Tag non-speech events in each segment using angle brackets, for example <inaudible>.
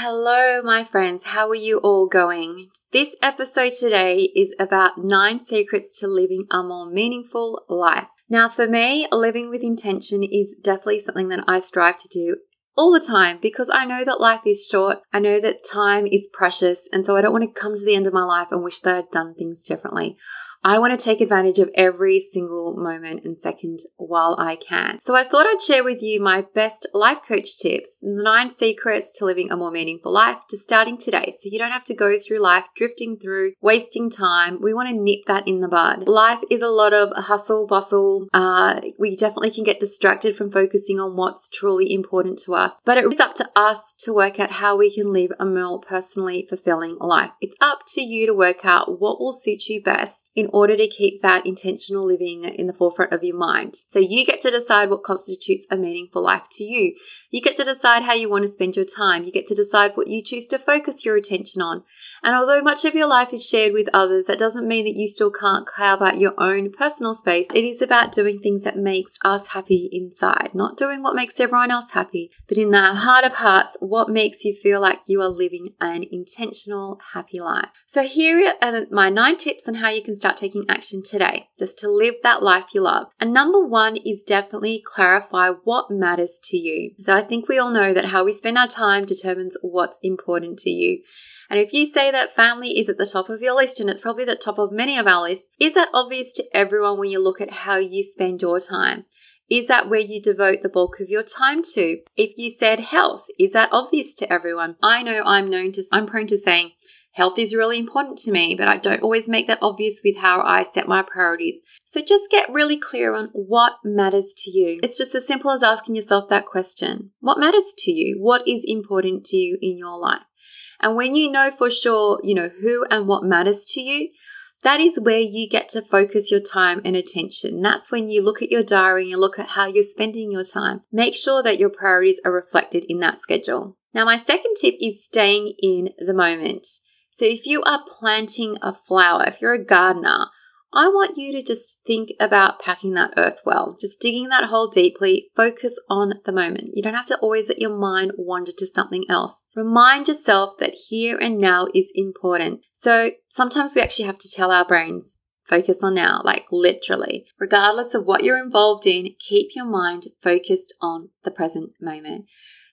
Hello, my friends. How are you all going? This episode today is about nine secrets to living a more meaningful life. Now, for me, living with intention is definitely something that I strive to do all the time because I know that life is short. I know that time is precious. And so I don't want to come to the end of my life and wish that I'd done things differently. I want to take advantage of every single moment and second while I can. So I thought I'd share with you my best life coach tips, nine secrets to living a more meaningful life, to starting today. So you don't have to go through life drifting through, wasting time. We want to nip that in the bud. Life is a lot of hustle, bustle. Uh, we definitely can get distracted from focusing on what's truly important to us, but it is up to us to work out how we can live a more personally fulfilling life. It's up to you to work out what will suit you best in order to keep that intentional living in the forefront of your mind. So you get to decide what constitutes a meaningful life to you. You get to decide how you want to spend your time. You get to decide what you choose to focus your attention on. And although much of your life is shared with others, that doesn't mean that you still can't carve out your own personal space. It is about doing things that makes us happy inside, not doing what makes everyone else happy, but in the heart of hearts, what makes you feel like you are living an intentional, happy life. So here are my nine tips on how you can start taking action today, just to live that life you love. And number one is definitely clarify what matters to you. So I think we all know that how we spend our time determines what's important to you. And if you say that family is at the top of your list, and it's probably the top of many of our lists, is that obvious to everyone when you look at how you spend your time? Is that where you devote the bulk of your time to? If you said health, is that obvious to everyone? I know I'm known to, I'm prone to saying, Health is really important to me, but I don't always make that obvious with how I set my priorities. So just get really clear on what matters to you. It's just as simple as asking yourself that question. What matters to you? What is important to you in your life? And when you know for sure, you know, who and what matters to you, that is where you get to focus your time and attention. That's when you look at your diary and you look at how you're spending your time. Make sure that your priorities are reflected in that schedule. Now, my second tip is staying in the moment. So if you are planting a flower, if you're a gardener, I want you to just think about packing that earth well, just digging that hole deeply, focus on the moment. You don't have to always let your mind wander to something else. Remind yourself that here and now is important. So sometimes we actually have to tell our brains, focus on now, like literally. Regardless of what you're involved in, keep your mind focused on the present moment.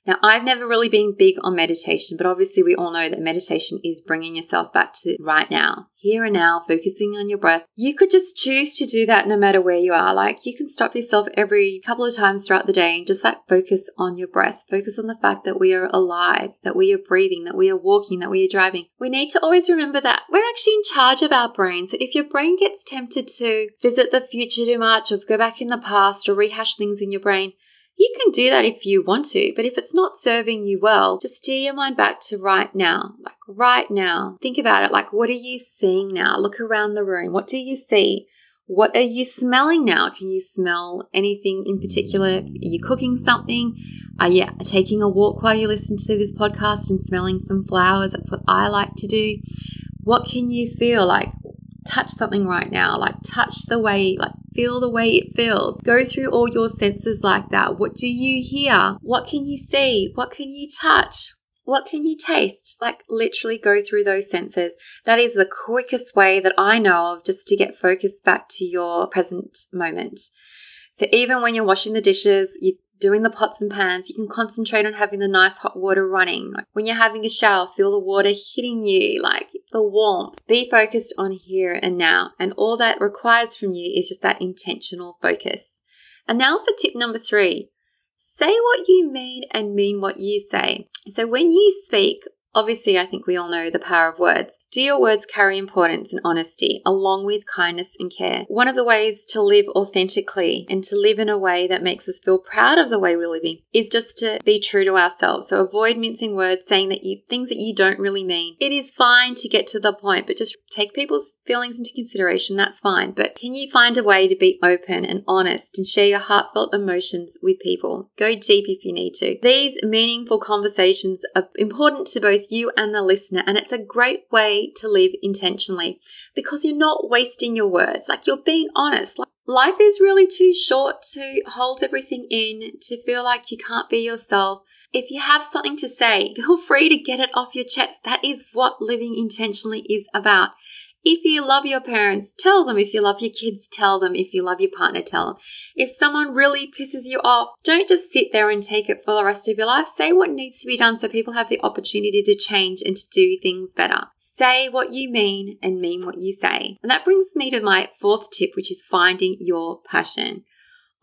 Now, I've never really been big on meditation, but obviously we all know that meditation is bringing yourself back to right now, here and now, focusing on your breath. You could just choose to do that no matter where you are. Like you can stop yourself every couple of times throughout the day and just like focus on your breath. Focus on the fact that we are alive, that we are breathing, that we are walking, that we are driving. We need to always remember that we're actually in charge of our brain. So if your brain gets tempted to visit the future too much or go back in the past or rehash things in your brain, you can do that if you want to, but if it's not serving you well, just steer your mind back to right now. Like right now. Think about it. Like, what are you seeing now? Look around the room. What do you see? What are you smelling now? Can you smell anything in particular? Are you cooking something? Are you taking a walk while you listen to this podcast and smelling some flowers? That's what I like to do. What can you feel like? Touch something right now, like touch the way, like feel the way it feels. Go through all your senses like that. What do you hear? What can you see? What can you touch? What can you taste? Like literally go through those senses. That is the quickest way that I know of just to get focused back to your present moment. So even when you're washing the dishes, you're doing the pots and pans, you can concentrate on having the nice hot water running. Like when you're having a shower, feel the water hitting you, like the warmth. Be focused on here and now. And all that requires from you is just that intentional focus. And now for tip number three say what you mean and mean what you say. So when you speak, Obviously, I think we all know the power of words. Do your words carry importance and honesty, along with kindness and care? One of the ways to live authentically and to live in a way that makes us feel proud of the way we're living is just to be true to ourselves. So avoid mincing words, saying that you things that you don't really mean. It is fine to get to the point, but just take people's feelings into consideration. That's fine. But can you find a way to be open and honest and share your heartfelt emotions with people? Go deep if you need to. These meaningful conversations are important to both you and the listener. And it's a great to live intentionally because you're not wasting your words. Like you're being honest. Like life is really too short to hold everything in, to feel like you can't be yourself. If you have something to say, <laughs> feel free to get it off your chest. That is what living intentionally is about. If you love your parents, tell them. If you love your kids, tell them. If you love your partner, tell them. If someone really pisses you off, don't just sit there and take it for the rest of your life. Say what needs to be done so people have the opportunity to change and to do things better. Say what you mean and mean what you say. And that brings me to my fourth tip, which is finding your passion.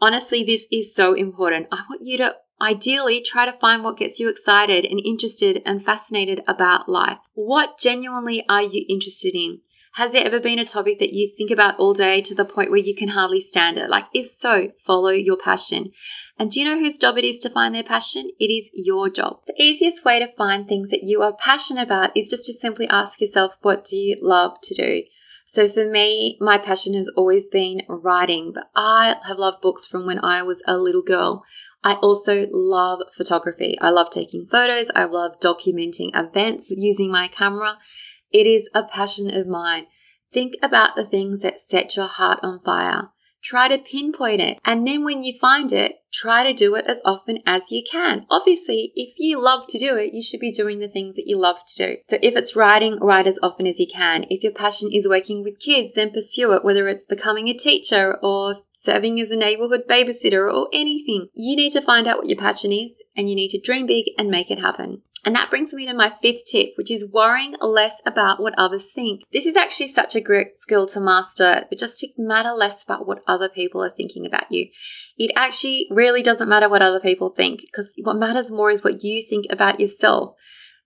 Honestly, this is so important. I want you to Ideally, try to find what gets you excited and interested and fascinated about life. What genuinely are you interested in? Has there ever been a topic that you think about all day to the point where you can hardly stand it? Like, if so, follow your passion. And do you know whose job it is to find their passion? It is your job. The easiest way to find things that you are passionate about is just to simply ask yourself, what do you love to do? So for me, my passion has always been writing, but I have loved books from when I was a little girl. I also love photography. I love taking photos. I love documenting events using my camera. It is a passion of mine. Think about the things that set your heart on fire. Try to pinpoint it. And then when you find it, try to do it as often as you can. Obviously, if you love to do it, you should be doing the things that you love to do. So if it's writing, write as often as you can. If your passion is working with kids, then pursue it, whether it's becoming a teacher or serving as a neighborhood babysitter or anything. You need to find out what your passion is and you need to dream big and make it happen. And that brings me to my fifth tip, which is worrying less about what others think. This is actually such a great skill to master, but just to matter less about what other people are thinking about you. It actually really doesn't matter what other people think because what matters more is what you think about yourself.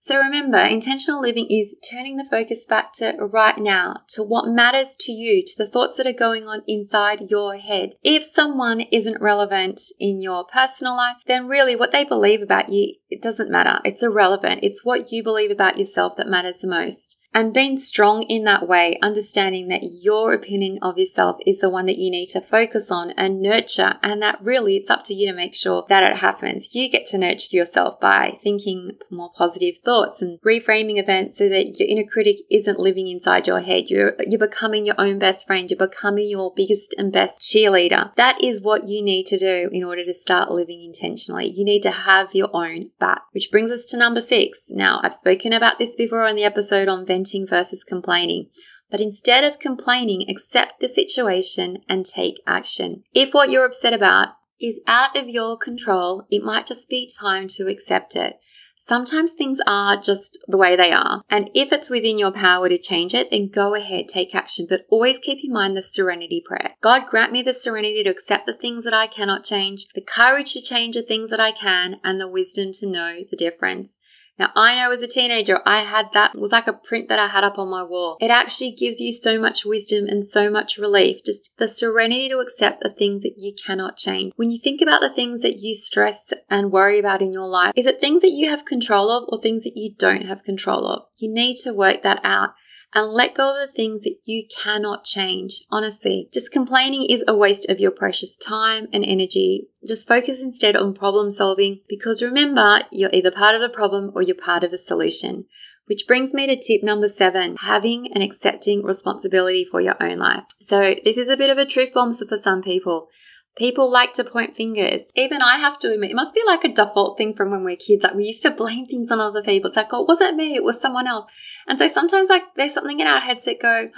So remember, intentional living is turning the focus back to right now, to what matters to you, to the thoughts that are going on inside your head. If someone isn't relevant in your personal life, then really what they believe about you, it doesn't matter. It's irrelevant. It's what you believe about yourself that matters the most. And being strong in that way, understanding that your opinion of yourself is the one that you need to focus on and nurture, and that really it's up to you to make sure that it happens. You get to nurture yourself by thinking more positive thoughts and reframing events so that your inner critic isn't living inside your head. You're, you're becoming your own best friend. You're becoming your biggest and best cheerleader. That is what you need to do in order to start living intentionally. You need to have your own back, which brings us to number six. Now, I've spoken about this before on the episode on venting versus complaining. But instead of complaining, accept the situation and take action. If what you're upset about is out of your control, it might just be time to accept it. Sometimes things are just the way they are. And if it's within your power to change it, then go ahead, take action. But always keep in mind the serenity prayer. God grant me the serenity to accept the things that I cannot change, the courage to change the things that I can, and the wisdom to know the difference. Now, I know as a teenager, I had that, it was like a print that I had up on my wall. It actually gives you so much wisdom and so much relief, just the serenity to accept the things that you cannot change. When you think about the things that you stress and worry about in your life, is it things that you have control of or things that you don't have control of? You need to work that out and let go of the things that you cannot change. Honestly, just complaining is a waste of your precious time and energy. Just focus instead on problem solving because remember, you're either part of the problem or you're part of a solution. Which brings me to tip number seven, having and accepting responsibility for your own life. So this is a bit of a truth bomb for some people. People like to point fingers. Even I have to admit, it must be like a default thing from when we are kids. Like we used to blame things on other people. It's like, oh, it wasn't me, it was someone else. And so sometimes like there's something in our heads that go,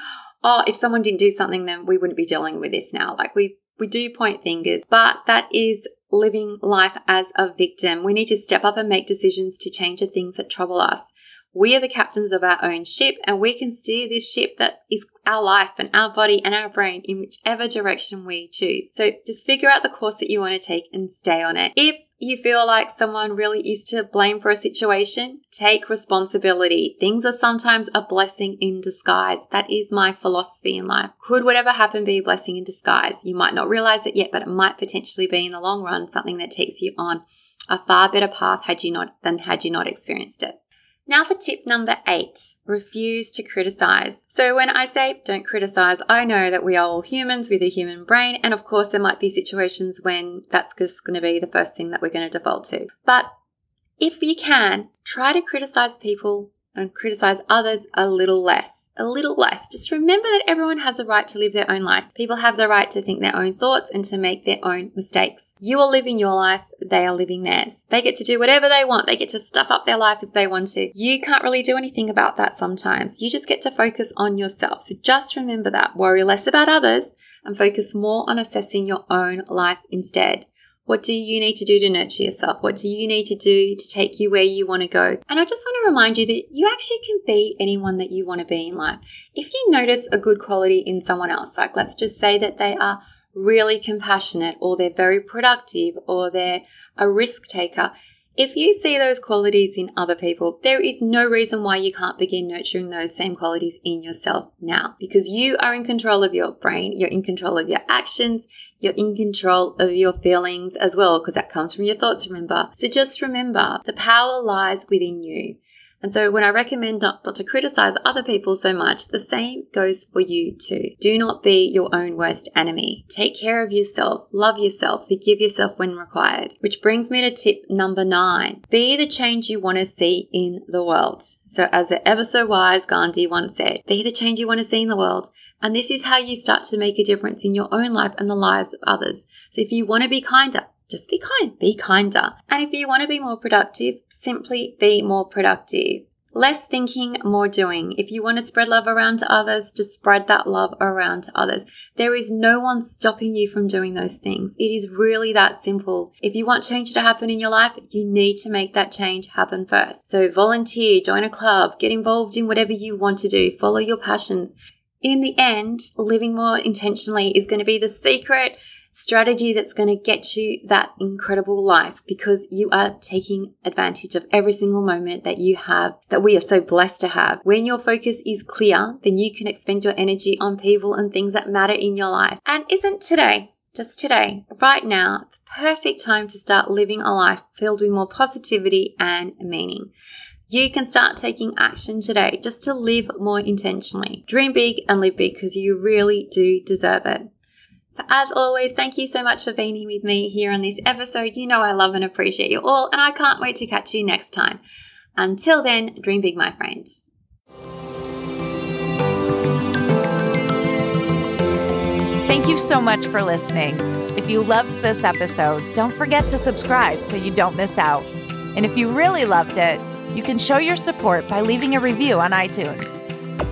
oh, if someone didn't do something, then we wouldn't be dealing with this now. Like we, we do point fingers, but that is living life as a victim. We need to step up and make decisions to change the things that trouble us. We are the captains of our own ship and we can steer this ship that is our life and our body and our brain in whichever direction we choose. So just figure out the course that you want to take and stay on it. If you feel like someone really is to blame for a situation, take responsibility. Things are sometimes a blessing in disguise. That is my philosophy in life. Could whatever happen be a blessing in disguise? You might not realize it yet, but it might potentially be in the long run something that takes you on a far better path had you not than had you not experienced it. Now for tip number eight, refuse to criticize. So when I say don't criticize, I know that we are all humans with a human brain. And of course, there might be situations when that's just going to be the first thing that we're going to default to. But if you can, try to criticize people and criticize others a little less a little less. Just remember that everyone has a right to live their own life. People have the right to think their own thoughts and to make their own mistakes. You are living your life, they are living theirs. They get to do whatever they want. They get to stuff up their life if they want to. You can't really do anything about that sometimes. You just get to focus on yourself. So just remember that. Worry less about others and focus more on assessing your own life instead. What do you need to do to nurture yourself? What do you need to do to take you where you want to go? And I just want to remind you that you actually can be anyone that you want to be in life. If you notice a good quality in someone else, like let's just say that they are really compassionate or they're very productive or they're a risk taker, if you see those qualities in other people, there is no reason why you can't begin nurturing those same qualities in yourself now because you are in control of your brain, you're in control of your actions, you're in control of your feelings as well because that comes from your thoughts, remember. So just remember the power lies within you. And so when I recommend not, not to criticize other people so much, the same goes for you too. Do not be your own worst enemy. Take care of yourself, love yourself, forgive yourself when required. Which brings me to tip number nine. Be the change you want to see in the world. So as the ever so wise Gandhi once said, be the change you want to see in the world. And this is how you start to make a difference in your own life and the lives of others. So if you want to be kinder, just be kind, be kinder. And if you want to be more productive, simply be more productive. Less thinking, more doing. If you want to spread love around to others, just spread that love around to others. There is no one stopping you from doing those things. It is really that simple. If you want change to happen in your life, you need to make that change happen first. So volunteer, join a club, get involved in whatever you want to do, follow your passions. In the end, living more intentionally is going to be the secret strategy that's going to get you that incredible life because you are taking advantage of every single moment that you have, that we are so blessed to have. When your focus is clear, then you can expend your energy on people and things that matter in your life. And isn't today, just today, right now, the perfect time to start living a life filled with more positivity and meaning? You can start taking action today just to live more intentionally. Dream big and live big because you really do deserve it. So, as always, thank you so much for being with me here on this episode. You know I love and appreciate you all, and I can't wait to catch you next time. Until then, dream big, my friend. Thank you so much for listening. If you loved this episode, don't forget to subscribe so you don't miss out. And if you really loved it, you can show your support by leaving a review on iTunes.